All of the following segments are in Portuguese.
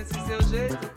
esse seu jeito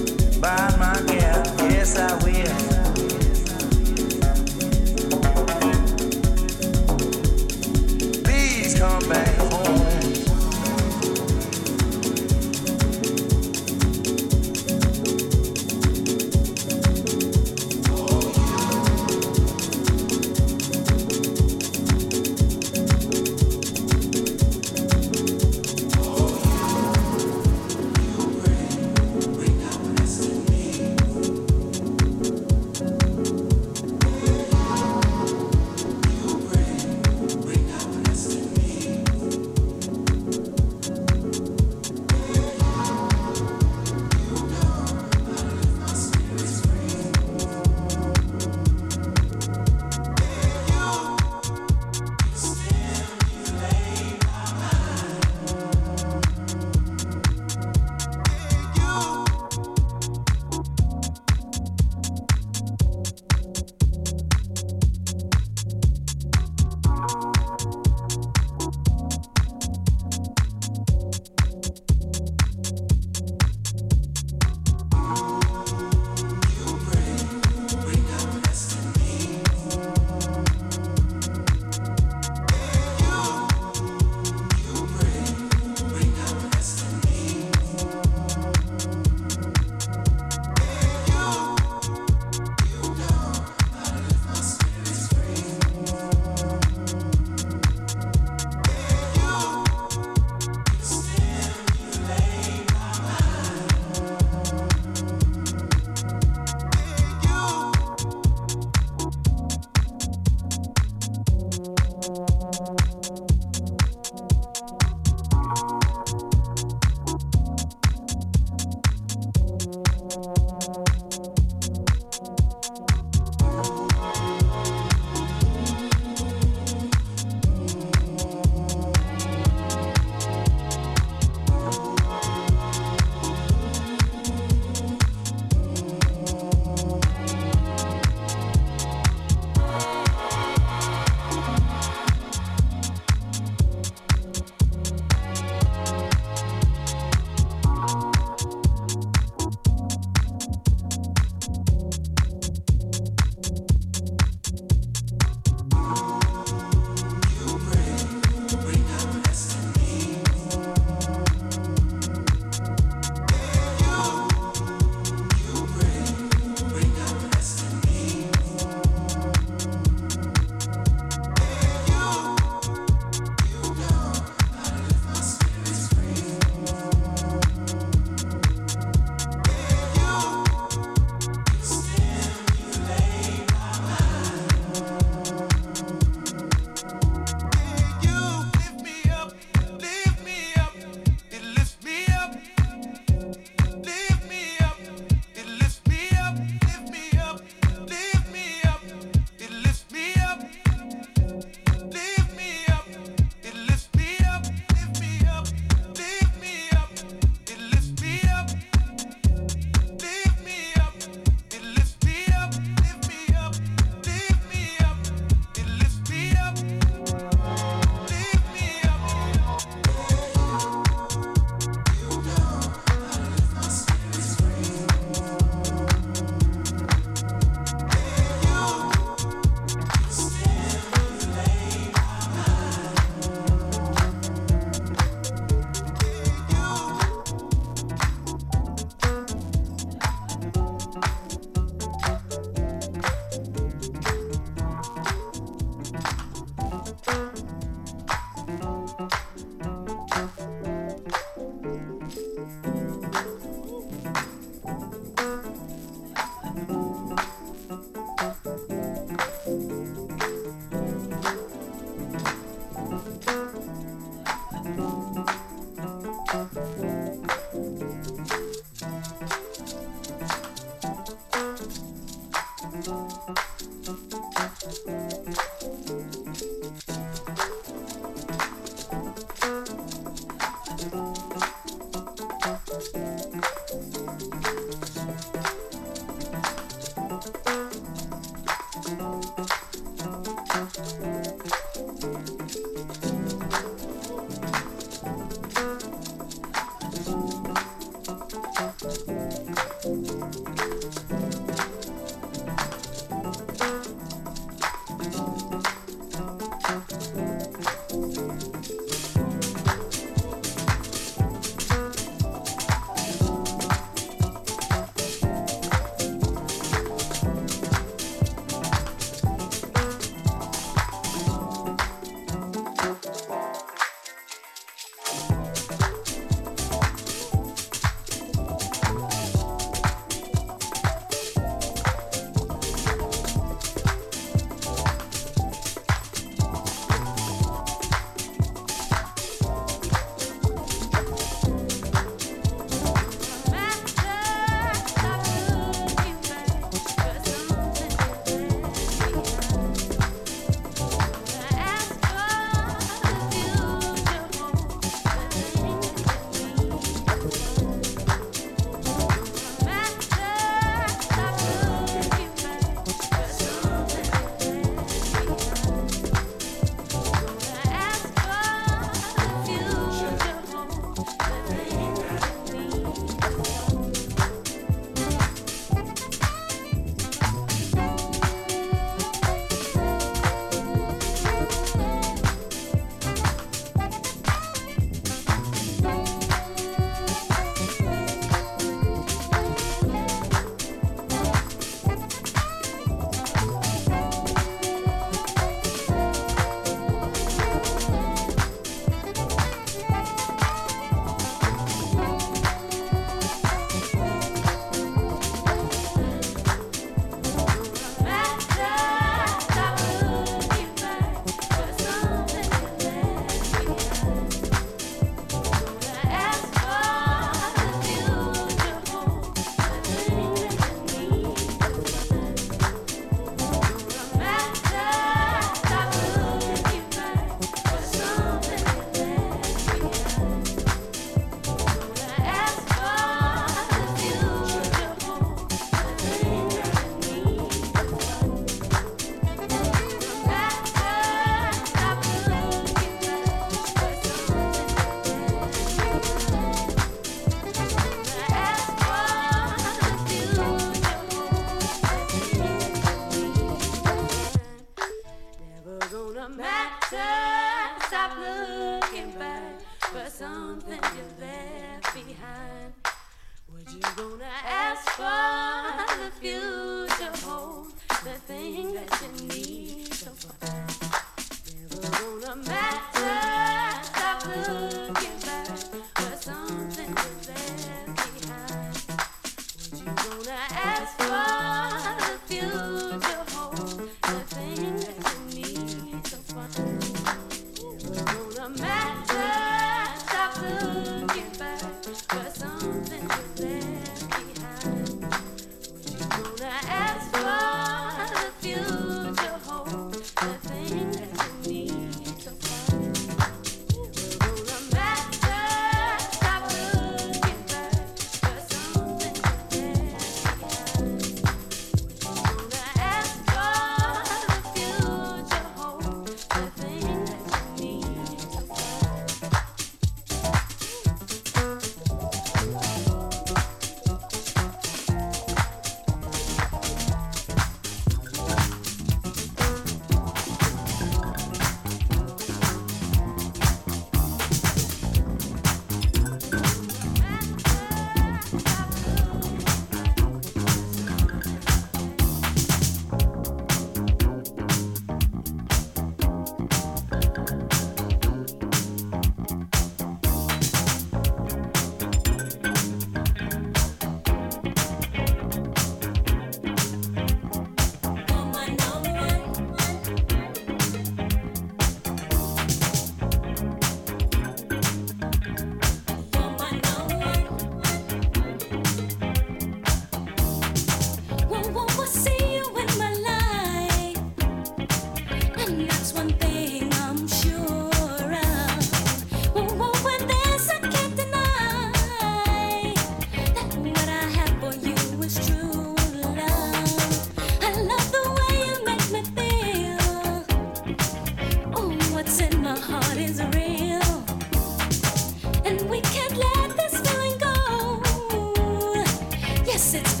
Yes, it's